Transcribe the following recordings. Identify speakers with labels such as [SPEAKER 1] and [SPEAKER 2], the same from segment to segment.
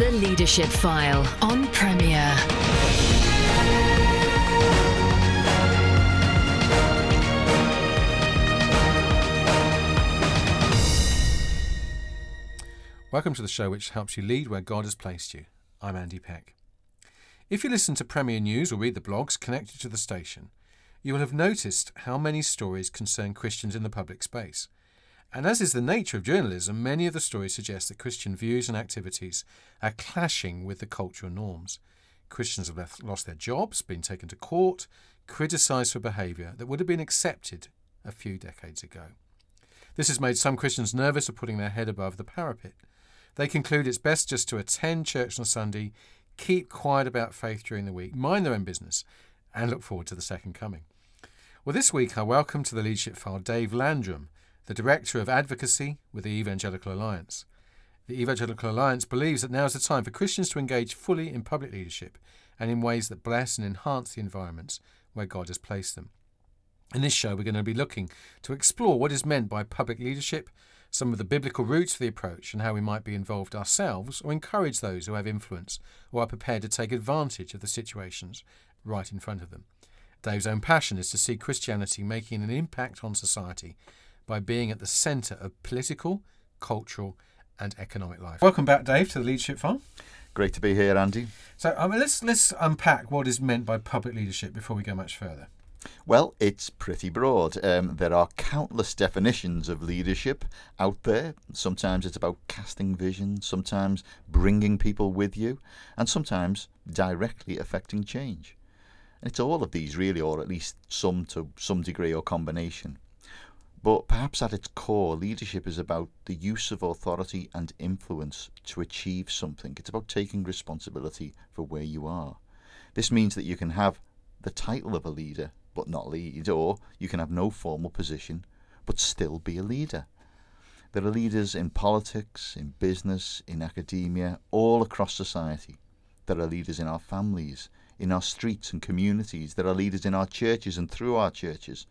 [SPEAKER 1] The Leadership File on Premier.
[SPEAKER 2] Welcome to the show which helps you lead where God has placed you. I'm Andy Peck. If you listen to Premier News or read the blogs connected to the station, you will have noticed how many stories concern Christians in the public space. And as is the nature of journalism, many of the stories suggest that Christian views and activities are clashing with the cultural norms. Christians have lost their jobs, been taken to court, criticised for behaviour that would have been accepted a few decades ago. This has made some Christians nervous of putting their head above the parapet. They conclude it's best just to attend church on Sunday, keep quiet about faith during the week, mind their own business, and look forward to the second coming. Well, this week I welcome to the Leadership File Dave Landrum, the Director of Advocacy with the Evangelical Alliance. The Evangelical Alliance believes that now is the time for Christians to engage fully in public leadership and in ways that bless and enhance the environments where God has placed them. In this show, we're going to be looking to explore what is meant by public leadership some of the biblical roots for the approach and how we might be involved ourselves or encourage those who have influence or are prepared to take advantage of the situations right in front of them. Dave's own passion is to see Christianity making an impact on society by being at the centre of political, cultural, and economic life. Welcome back, Dave, to the Leadership File.
[SPEAKER 3] Great to be here, Andy.
[SPEAKER 2] So um, let's let's unpack what is meant by public leadership before we go much further.
[SPEAKER 3] Well, it's pretty broad. Um, there are countless definitions of leadership out there. Sometimes it's about casting vision, sometimes bringing people with you, and sometimes directly affecting change. And it's all of these, really, or at least some to some degree or combination. But perhaps at its core, leadership is about the use of authority and influence to achieve something. It's about taking responsibility for where you are. This means that you can have the title of a leader but not lead, or you can have no formal position but still be a leader. There are leaders in politics, in business, in academia, all across society. There are leaders in our families, in our streets and communities. There are leaders in our churches and through our churches.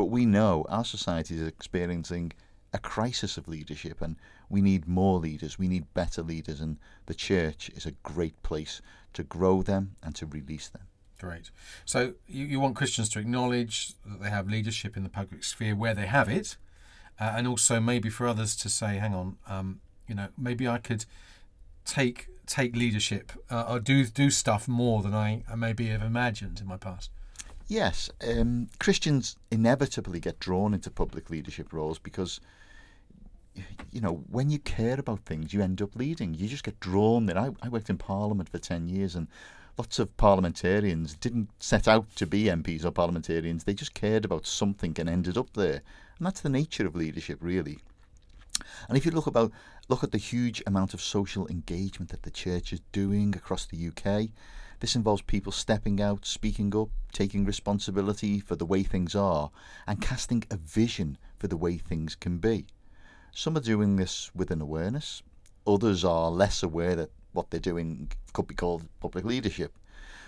[SPEAKER 3] But we know our society is experiencing a crisis of leadership and we need more leaders. We need better leaders, and the church is a great place to grow them and to release them.
[SPEAKER 2] Great. So you, you want Christians to acknowledge that they have leadership in the public sphere where they have it, uh, and also maybe for others to say, hang on, um, you know, maybe I could take take leadership uh, or do do stuff more than I, I maybe have imagined in my past.
[SPEAKER 3] Yes, um, Christians inevitably get drawn into public leadership roles because you know, when you care about things, you end up leading. You just get drawn there. I, I worked in Parliament for 10 years and lots of parliamentarians didn't set out to be MPs or parliamentarians. They just cared about something and ended up there. And that's the nature of leadership, really. And if you look about look at the huge amount of social engagement that the church is doing across the UK, this involves people stepping out, speaking up, taking responsibility for the way things are, and casting a vision for the way things can be. Some are doing this with an awareness, others are less aware that what they're doing could be called public leadership.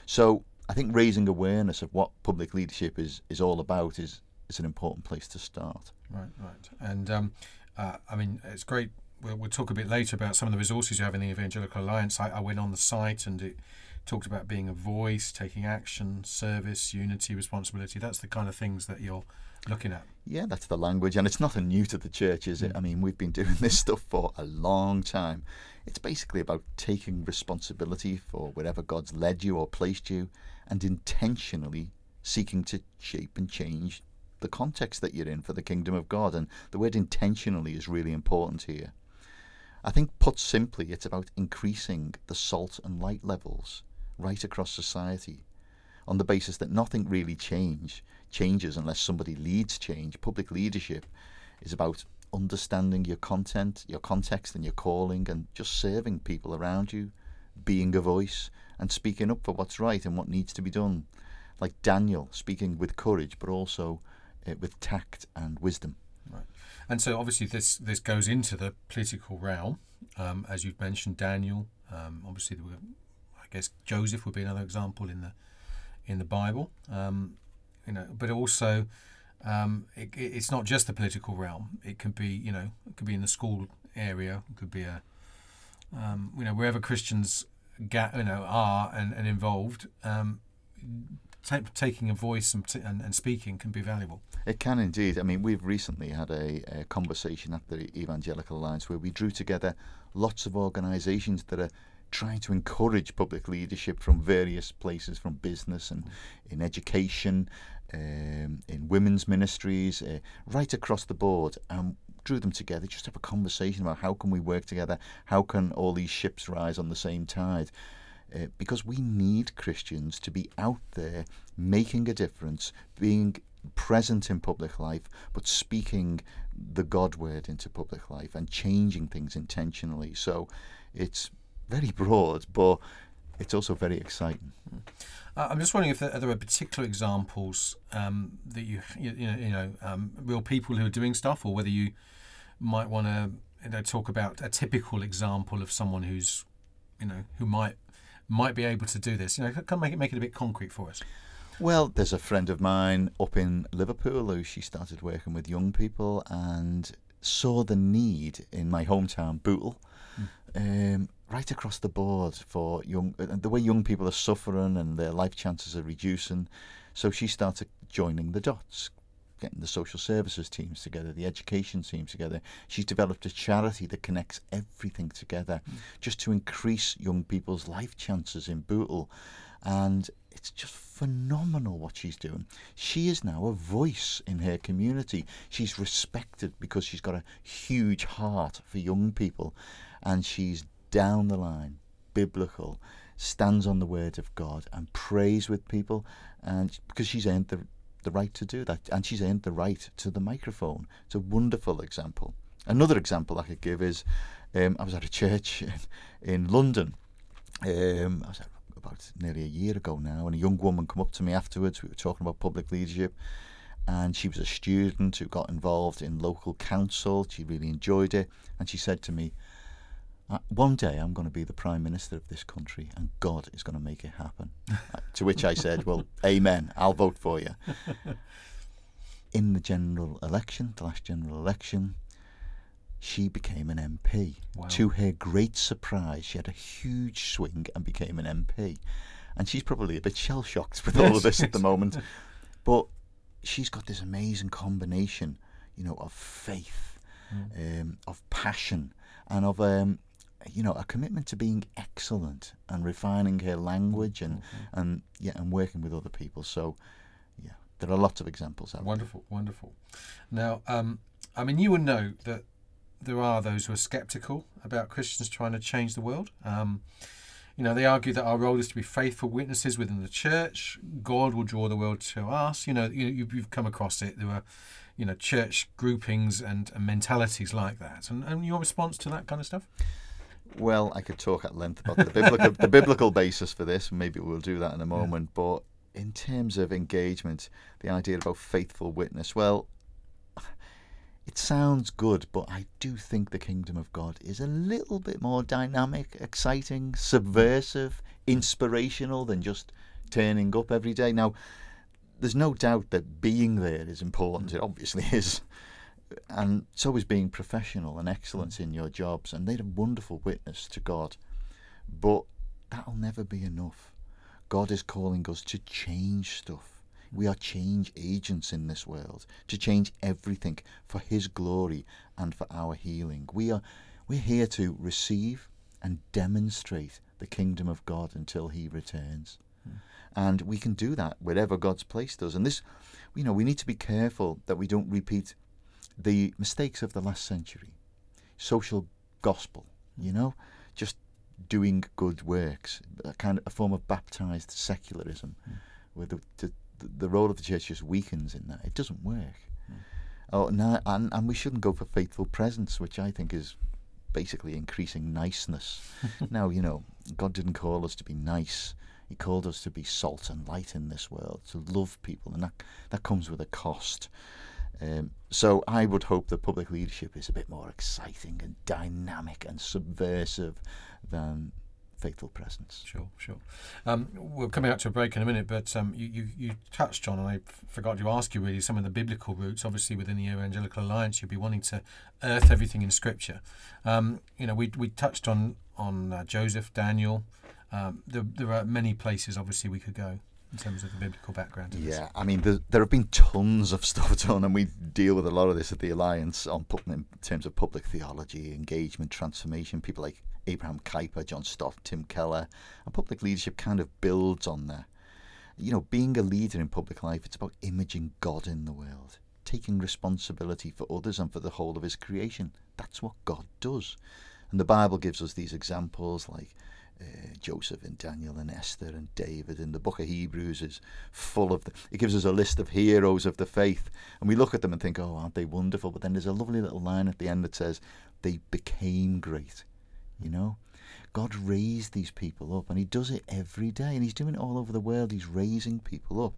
[SPEAKER 3] So I think raising awareness of what public leadership is is all about is is an important place to start.
[SPEAKER 2] Right, right, and um, uh, I mean it's great. We'll, we'll, talk a bit later about some of the resources you have in the Evangelical Alliance. I, I went on the site and it talked about being a voice, taking action, service, unity, responsibility. That's the kind of things that you're looking at.
[SPEAKER 3] Yeah, that's the language, and it's nothing new to the church, is it? Mm. I mean, we've been doing this stuff for a long time. It's basically about taking responsibility for wherever God's led you or placed you and intentionally seeking to shape and change the context that you're in for the kingdom of God. And the word intentionally is really important here. I think, put simply, it's about increasing the salt and light levels right across society on the basis that nothing really change changes unless somebody leads change. Public leadership is about understanding your content, your context, and your calling, and just serving people around you, being a voice, and speaking up for what's right and what needs to be done. Like Daniel, speaking with courage, but also uh, with tact and wisdom.
[SPEAKER 2] Right. And so, obviously, this this goes into the political realm, um, as you've mentioned. Daniel, um, obviously, were, I guess Joseph would be another example in the in the Bible. Um, you know, but also um, it, it's not just the political realm. It can be, you know, it could be in the school area. It could be a, um, you know, wherever Christians get, you know, are and, and involved, um, ta taking a voice and, and, and speaking can be valuable.
[SPEAKER 3] It can indeed. I mean, we've recently had a, a, conversation at the Evangelical Alliance where we drew together lots of organisations that are trying to encourage public leadership from various places, from business and in education, um, in women's ministries, uh, right across the board. And drew them together, just have a conversation about how can we work together, how can all these ships rise on the same tide. Uh, because we need Christians to be out there making a difference, being present in public life, but speaking the God word into public life and changing things intentionally. So it's very broad, but it's also very exciting.
[SPEAKER 2] Uh, I'm just wondering if there, are there particular examples um, that you you, you know, you know um, real people who are doing stuff, or whether you might want to you know, talk about a typical example of someone who's you know who might might be able to do this. You know, can make it make it a bit concrete for us.
[SPEAKER 3] Well, there's a friend of mine up in Liverpool who she started working with young people and saw the need in my hometown, Bootle, mm. um, right across the board for young, uh, the way young people are suffering and their life chances are reducing. So she started joining the dots, getting the social services teams together, the education teams together. She's developed a charity that connects everything together mm. just to increase young people's life chances in Bootle. And it's just phenomenal what she's doing. She is now a voice in her community. She's respected because she's got a huge heart for young people and she's down the line, biblical, stands on the word of God and prays with people and because she's earned the the right to do that and she's earned the right to the microphone. It's a wonderful example. Another example I could give is um, I was at a church in, in London. Um, I was at about nearly a year ago now, and a young woman come up to me afterwards. We were talking about public leadership, and she was a student who got involved in local council. She really enjoyed it, and she said to me, "One day I'm going to be the prime minister of this country, and God is going to make it happen." To which I said, "Well, Amen. I'll vote for you." In the general election, the last general election, she became an MP. Wow. To her great surprise, she had a huge swing and became an MP. And she's probably a bit shell shocked with all of this at the moment. But she's got this amazing combination, you know, of faith, mm. um, of passion, and of um, you know a commitment to being excellent and refining her language and mm-hmm. and yeah and working with other people. So yeah, there are lots of examples.
[SPEAKER 2] Wonderful, wonderful. Now, um, I mean, you would know that there are those who are sceptical about Christians trying to change the world. Um, you know, they argue that our role is to be faithful witnesses within the church. God will draw the world to us. You know, you, have come across it. There are, you know, church groupings and, and mentalities like that. And, and your response to that kind of stuff?
[SPEAKER 3] Well, I could talk at length about the biblical, the biblical basis for this. And maybe we'll do that in a moment. Yeah. But in terms of engagement, the idea about faithful witness, well, it sounds good, but I do think the kingdom of God is a little bit more dynamic, exciting, subversive, inspirational than just turning up every day. Now, there's no doubt that being there is important. It obviously is. And so is being professional and excellence in your jobs. And they're a wonderful witness to God. But that'll never be enough. God is calling us to change stuff we are change agents in this world to change everything for His glory and for our healing. We are we're here to receive and demonstrate the kingdom of God until He returns. Hmm. And we can do that wherever God's placed us. And this, you know, we need to be careful that we don't repeat the mistakes of the last century. Social gospel, you know, just doing good works, a kind of a form of baptized secularism, mm. where the, the, the role of the church just weakens in that. It doesn't work. Mm. Oh, no, and, and we shouldn't go for faithful presence, which I think is basically increasing niceness. now, you know, God didn't call us to be nice. He called us to be salt and light in this world, to love people, and that, that comes with a cost. Um, so I would hope that public leadership is a bit more exciting and dynamic and subversive than faithful presence.
[SPEAKER 2] Sure, sure. Um, we're coming out to a break in a minute, but um, you, you, you touched on, and I forgot to ask you really, some of the biblical roots. Obviously, within the Evangelical Alliance, you'd be wanting to earth everything in Scripture. Um, you know, we, we touched on on uh, Joseph, Daniel. Um, there, there are many places, obviously, we could go in terms of the biblical background.
[SPEAKER 3] Yeah, I mean, there, have been tons of stuff done, and we deal with a lot of this at the Alliance on in terms of public theology, engagement, transformation. People like Abraham Kuyper, John Stott, Tim Keller, and public leadership kind of builds on that. You know, being a leader in public life, it's about imaging God in the world, taking responsibility for others and for the whole of His creation. That's what God does. And the Bible gives us these examples like uh, Joseph and Daniel and Esther and David and the book of Hebrews is full of the, it gives us a list of heroes of the faith. And we look at them and think oh aren't they wonderful? But then there's a lovely little line at the end that says they became great you know? God raised these people up and he does it every day and he's doing it all over the world. He's raising people up.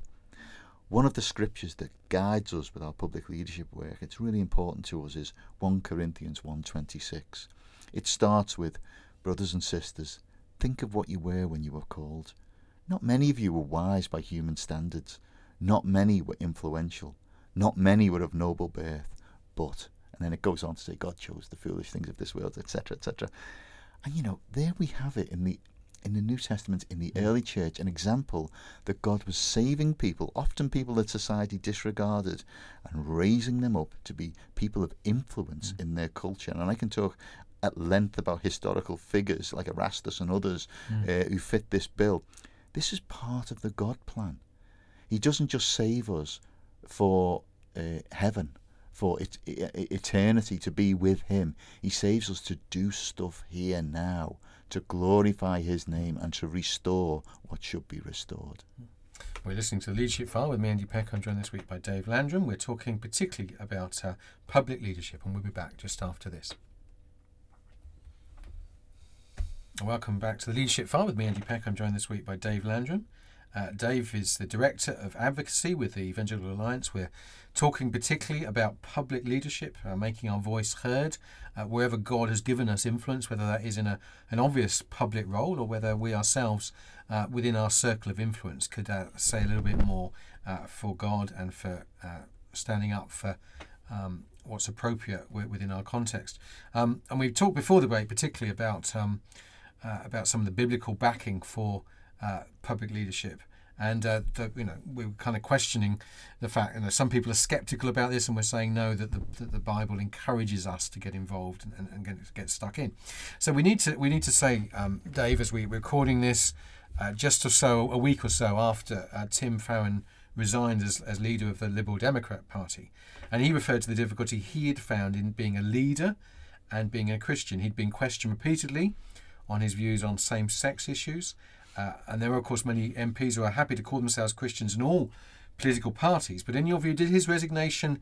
[SPEAKER 3] One of the scriptures that guides us with our public leadership work it's really important to us is 1 Corinthians 1:26 it starts with brothers and sisters Think of what you were when you were called. Not many of you were wise by human standards. Not many were influential. Not many were of noble birth. But, and then it goes on to say, God chose the foolish things of this world, etc., etc. And you know, there we have it in the in the New Testament, in the early church, an example that God was saving people, often people that society disregarded, and raising them up to be people of influence mm. in their culture. And I can talk at length about historical figures like Erastus and others mm. uh, who fit this bill. This is part of the God plan. He doesn't just save us for uh, heaven, for it, eternity to be with Him. He saves us to do stuff here now, to glorify His name and to restore what should be restored.
[SPEAKER 2] We're listening to the Leadership File with me, Andy Peck. I'm joined this week by Dave Landrum. We're talking particularly about uh, public leadership, and we'll be back just after this. Welcome back to the Leadership File with me, Andy Peck. I'm joined this week by Dave Landrum. Uh, Dave is the Director of Advocacy with the Evangelical Alliance. We're talking particularly about public leadership, uh, making our voice heard uh, wherever God has given us influence, whether that is in a, an obvious public role or whether we ourselves, uh, within our circle of influence, could uh, say a little bit more uh, for God and for standing up for um, what's appropriate within our context. Um, and we've talked before the break, particularly about. Um, uh, about some of the biblical backing for uh, public leadership. And uh, the, you know we are kind of questioning the fact. You know, some people are skeptical about this, and we're saying no that the, that the Bible encourages us to get involved and, and, get, get stuck in. So we need to we need to say, um, Dave, as we, are recording this, uh, just or so a week or so after uh, Tim Farron resigned as, as leader of the Liberal Democrat Party, and he referred to the difficulty he had found in being a leader and being a Christian. He'd been questioned repeatedly on his views on same sex issues. Uh, and there are, of course, many MPs who are happy to call themselves Christians in all political parties. But in your view, did his resignation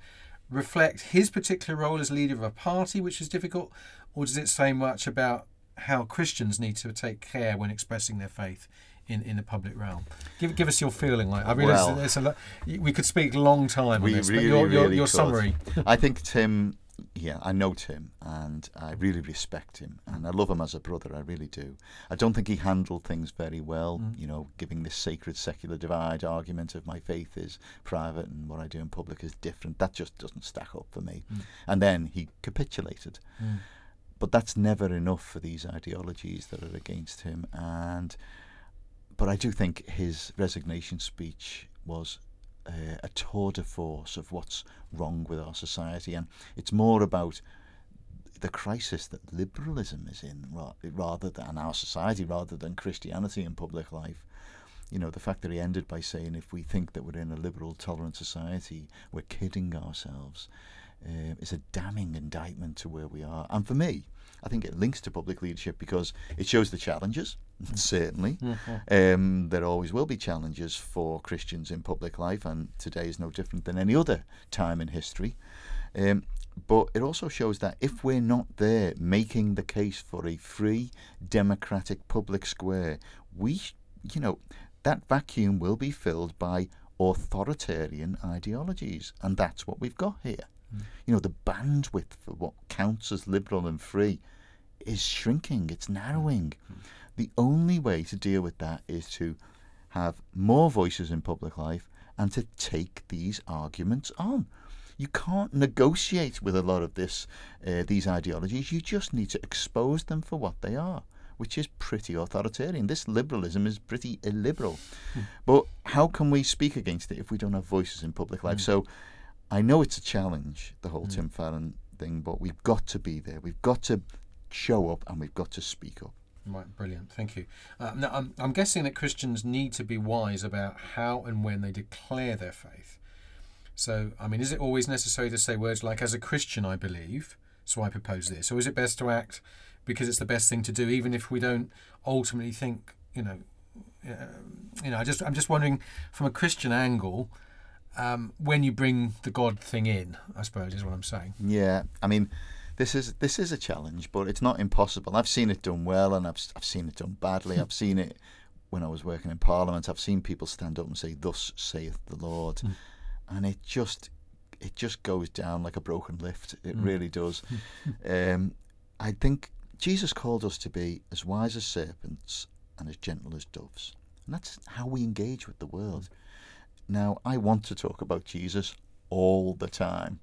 [SPEAKER 2] reflect his particular role as leader of a party, which was difficult, or does it say much about how Christians need to take care when expressing their faith in, in the public realm? Give give us your feeling. Like I mean, well, a, we could speak a long time on this,
[SPEAKER 3] really,
[SPEAKER 2] but your, your,
[SPEAKER 3] really
[SPEAKER 2] your summary.
[SPEAKER 3] I think Tim yeah, I know Tim and I really respect him and I love him as a brother, I really do. I don't think he handled things very well, mm. you know, giving this sacred secular divide argument of my faith is private and what I do in public is different. That just doesn't stack up for me. Mm. And then he capitulated. Mm. But that's never enough for these ideologies that are against him and but I do think his resignation speech was uh, a tour de force of what's wrong with our society, and it's more about the crisis that liberalism is in rather than our society, rather than Christianity in public life. You know, the fact that he ended by saying if we think that we're in a liberal, tolerant society, we're kidding ourselves, uh, is a damning indictment to where we are. And for me, I think it links to public leadership because it shows the challenges, certainly. Mm-hmm. Um, there always will be challenges for Christians in public life, and today is no different than any other time in history. Um, but it also shows that if we're not there making the case for a free, democratic public square, we, you know, that vacuum will be filled by authoritarian ideologies, and that's what we've got here. Mm. You know, the bandwidth for what counts as liberal and free is shrinking, it's narrowing. Mm. The only way to deal with that is to have more voices in public life and to take these arguments on. You can't negotiate with a lot of this, uh, these ideologies. You just need to expose them for what they are, which is pretty authoritarian. This liberalism is pretty illiberal. Mm. But how can we speak against it if we don't have voices in public life? Mm. So I know it's a challenge, the whole mm. Tim Farron thing, but we've got to be there. We've got to show up and we've got to speak up.
[SPEAKER 2] Right, brilliant. Thank you. Uh, now, I'm, I'm guessing that Christians need to be wise about how and when they declare their faith. So, I mean, is it always necessary to say words like, as a Christian, I believe, so I propose this? Or is it best to act because it's the best thing to do, even if we don't ultimately think, you know, uh, you know, I just, I'm just wondering from a Christian angle, um, when you bring the God thing in, I suppose is what I'm saying.
[SPEAKER 3] Yeah, I mean, this is this is a challenge, but it's not impossible. I've seen it done well, and I've I've seen it done badly. I've seen it when I was working in Parliament. I've seen people stand up and say, "Thus saith the Lord," mm. and it just it just goes down like a broken lift. It mm. really does. um, I think Jesus called us to be as wise as serpents and as gentle as doves, and that's how we engage with the world. Now, I want to talk about Jesus all the time,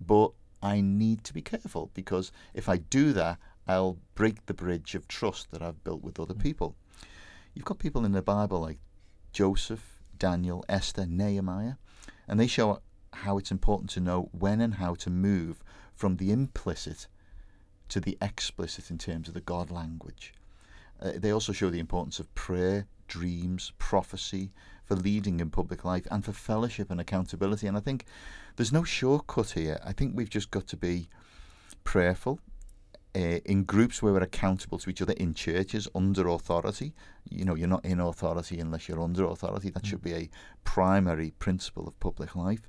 [SPEAKER 3] but I need to be careful because if I do that, I'll break the bridge of trust that I've built with other mm. people. You've got people in the Bible like Joseph, Daniel, Esther, Nehemiah, and they show how it's important to know when and how to move from the implicit to the explicit in terms of the God language. Uh, they also show the importance of prayer, dreams, prophecy, for leading in public life and for fellowship and accountability. And I think there's no shortcut here. I think we've just got to be prayerful uh, in groups where we're accountable to each other in churches under authority. You know, you're not in authority unless you're under authority. That mm. should be a primary principle of public life.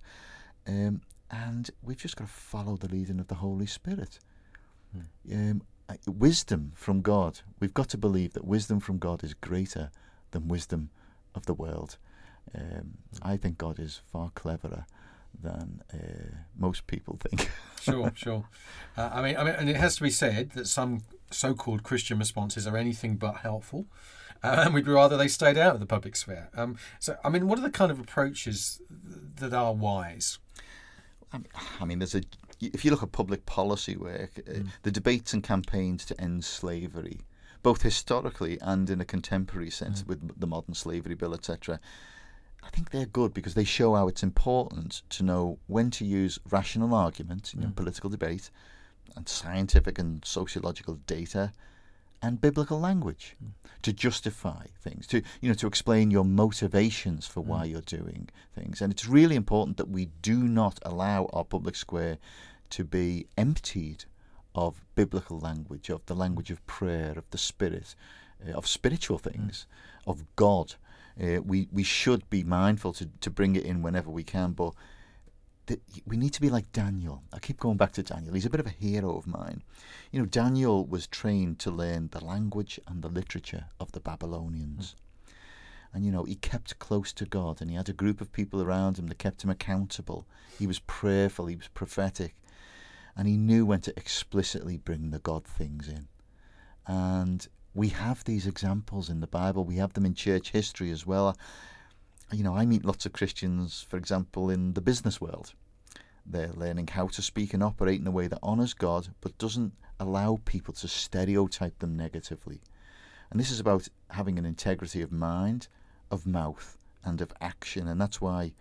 [SPEAKER 3] Um, and we've just got to follow the leading of the Holy Spirit. Mm. Um, wisdom from God. We've got to believe that wisdom from God is greater than wisdom of the world. Um, I think God is far cleverer than uh, most people think.
[SPEAKER 2] sure, sure. Uh, I mean, I mean, and it has to be said that some so-called Christian responses are anything but helpful, uh, and we'd rather they stayed out of the public sphere. Um, so, I mean, what are the kind of approaches that are wise?
[SPEAKER 3] I mean, there's a. If you look at public policy work, uh, mm. the debates and campaigns to end slavery both historically and in a contemporary sense mm. with the modern slavery bill, etc. I think they're good because they show how it's important to know when to use rational argument in mm. political debate and scientific and sociological data and biblical language mm. to justify things to you know to explain your motivations for why mm. you're doing things and it's really important that we do not allow our public square to be emptied of biblical language, of the language of prayer, of the Spirit, uh, of spiritual things, mm. of God. Uh, we we should be mindful to, to bring it in whenever we can, but th- we need to be like Daniel. I keep going back to Daniel. He's a bit of a hero of mine. You know, Daniel was trained to learn the language and the literature of the Babylonians. Mm. And you know, he kept close to God and he had a group of people around him that kept him accountable. He was prayerful, he was prophetic and he knew when to explicitly bring the God things in. And we have these examples in the Bible, we have them in church history as well. You know, I meet lots of Christians, for example, in the business world. They're learning how to speak and operate in a way that honours God but doesn't allow people to stereotype them negatively. And this is about having an integrity of mind, of mouth, and of action. And that's why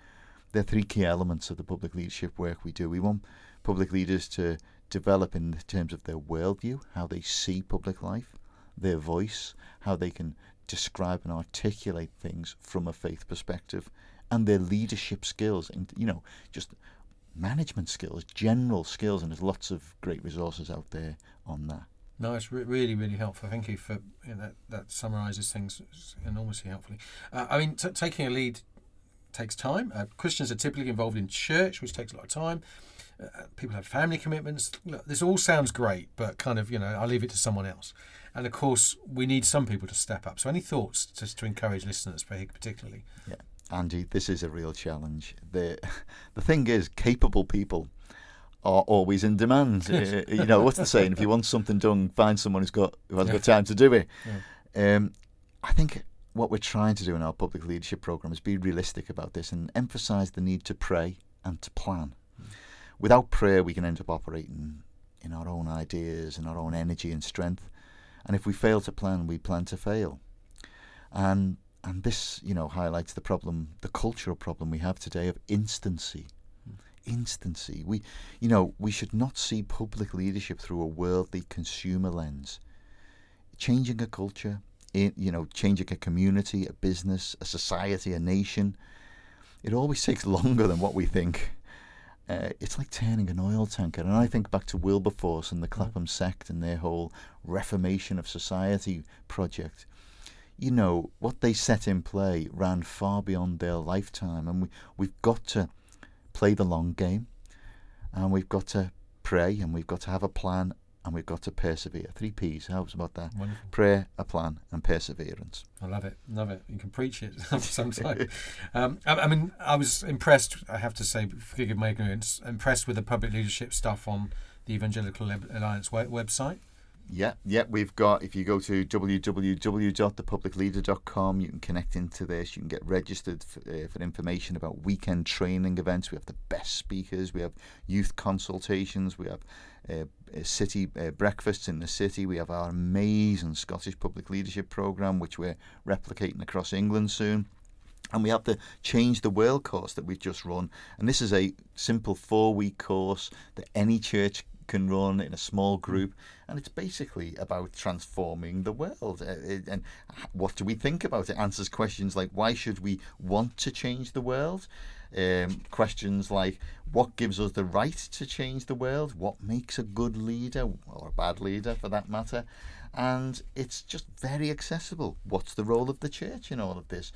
[SPEAKER 3] they're three key elements of the public leadership work we do. We want public leaders to develop in terms of their worldview, how they see public life, their voice, how they can describe and articulate things from a faith perspective, and their leadership skills, and you know, just management skills, general skills, and there's lots of great resources out there on that.
[SPEAKER 2] No, it's re- really, really helpful. Thank you for you know, that. That summarises things enormously helpfully. Uh, I mean, t- taking a lead takes time. Uh, Christians are typically involved in church, which takes a lot of time. Uh, people have family commitments. Look, this all sounds great, but kind of, you know, I'll leave it to someone else. And of course, we need some people to step up. So, any thoughts just to encourage listeners, particularly?
[SPEAKER 3] Yeah, Andy, this is a real challenge. The the thing is, capable people are always in demand. uh, you know what's the saying? If you want something done, find someone who's got who has got time to do it. Yeah. Um, I think what we're trying to do in our public leadership program is be realistic about this and emphasize the need to pray and to plan. Without prayer, we can end up operating in our own ideas and our own energy and strength. And if we fail to plan, we plan to fail. And and this, you know, highlights the problem, the cultural problem we have today of instancy. Instancy. We, you know, we should not see public leadership through a worldly consumer lens. Changing a culture, in, you know, changing a community, a business, a society, a nation, it always takes longer than what we think. Uh, it's like turning an oil tanker. And I think back to Wilberforce and the Clapham sect and their whole Reformation of Society project you know, what they set in play ran far beyond their lifetime. And we, we've got to play the long game and we've got to pray and we've got to have a plan and we've got to persevere. Three P's. How's about that?
[SPEAKER 2] Wonderful.
[SPEAKER 3] Prayer, a plan, and perseverance.
[SPEAKER 2] I love it. Love it. You can preach it sometimes. um, I, I, mean, I was impressed, I have to say, forgive my ignorance, impressed with the public leadership stuff on the Evangelical Alliance website.
[SPEAKER 3] Yeah, yeah, we've got. If you go to www.thepublicleader.com, you can connect into this. You can get registered for, uh, for information about weekend training events. We have the best speakers. We have youth consultations. We have uh, city uh, breakfasts in the city. We have our amazing Scottish Public Leadership program, which we're replicating across England soon. And we have the Change the World course that we've just run. And this is a simple four week course that any church can run in a small group, and it's basically about transforming the world. Uh, and what do we think about it? Answers questions like why should we want to change the world? Um, questions like what gives us the right to change the world? What makes a good leader or a bad leader for that matter? And it's just very accessible. What's the role of the church in all of this?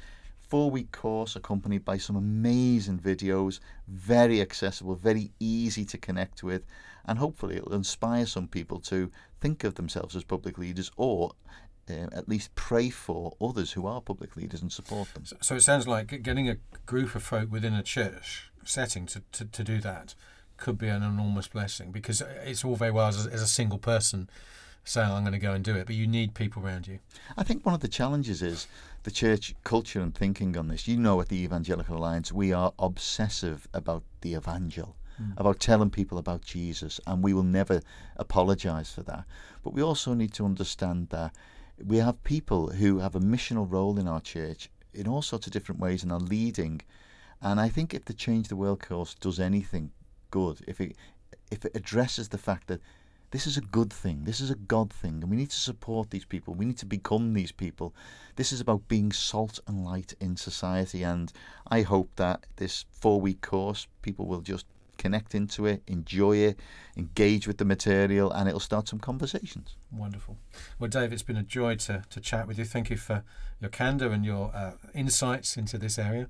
[SPEAKER 3] Four week course accompanied by some amazing videos, very accessible, very easy to connect with, and hopefully it'll inspire some people to think of themselves as public leaders or uh, at least pray for others who are public leaders and support them.
[SPEAKER 2] So, so, it sounds like getting a group of folk within a church setting to, to, to do that could be an enormous blessing because it's all very well as as a single person saying I'm going to go and do it, but you need people around you.
[SPEAKER 3] I think one of the challenges is the church culture and thinking on this. You know, at the Evangelical Alliance, we are obsessive about the evangel. Mm. About telling people about Jesus, and we will never apologize for that. But we also need to understand that we have people who have a missional role in our church in all sorts of different ways and are leading. And I think if the Change the World course does anything good, if it if it addresses the fact that this is a good thing. This is a God thing. And we need to support these people. We need to become these people. This is about being salt and light in society. And I hope that this four week course, people will just connect into it, enjoy it, engage with the material, and it'll start some conversations.
[SPEAKER 2] Wonderful. Well, Dave, it's been a joy to, to chat with you. Thank you for your candour and your uh, insights into this area.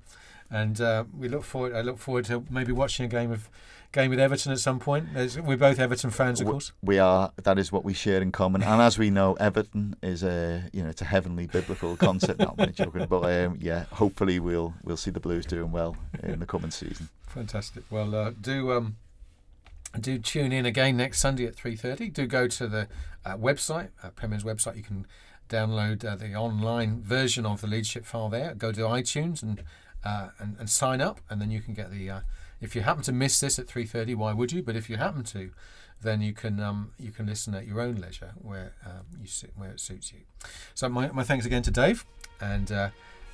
[SPEAKER 2] And uh, we look forward. I look forward to maybe watching a game of game with Everton at some point. We're both Everton fans, of course.
[SPEAKER 3] We are. That is what we share in common. And as we know, Everton is a you know it's a heavenly biblical concept. Not many joking, but um, yeah, hopefully we'll we'll see the Blues doing well in the coming season.
[SPEAKER 2] Fantastic. Well, uh, do. Um, do tune in again next Sunday at 3.30. Do go to the uh, website, uh, Premier's website. You can download uh, the online version of the leadership file there. Go to iTunes and, uh, and, and sign up, and then you can get the uh, if you happen to miss this at 3.30, why would you? But if you happen to, then you can um, you can listen at your own leisure where um, you sit, where it suits you. So my, my thanks again to Dave, and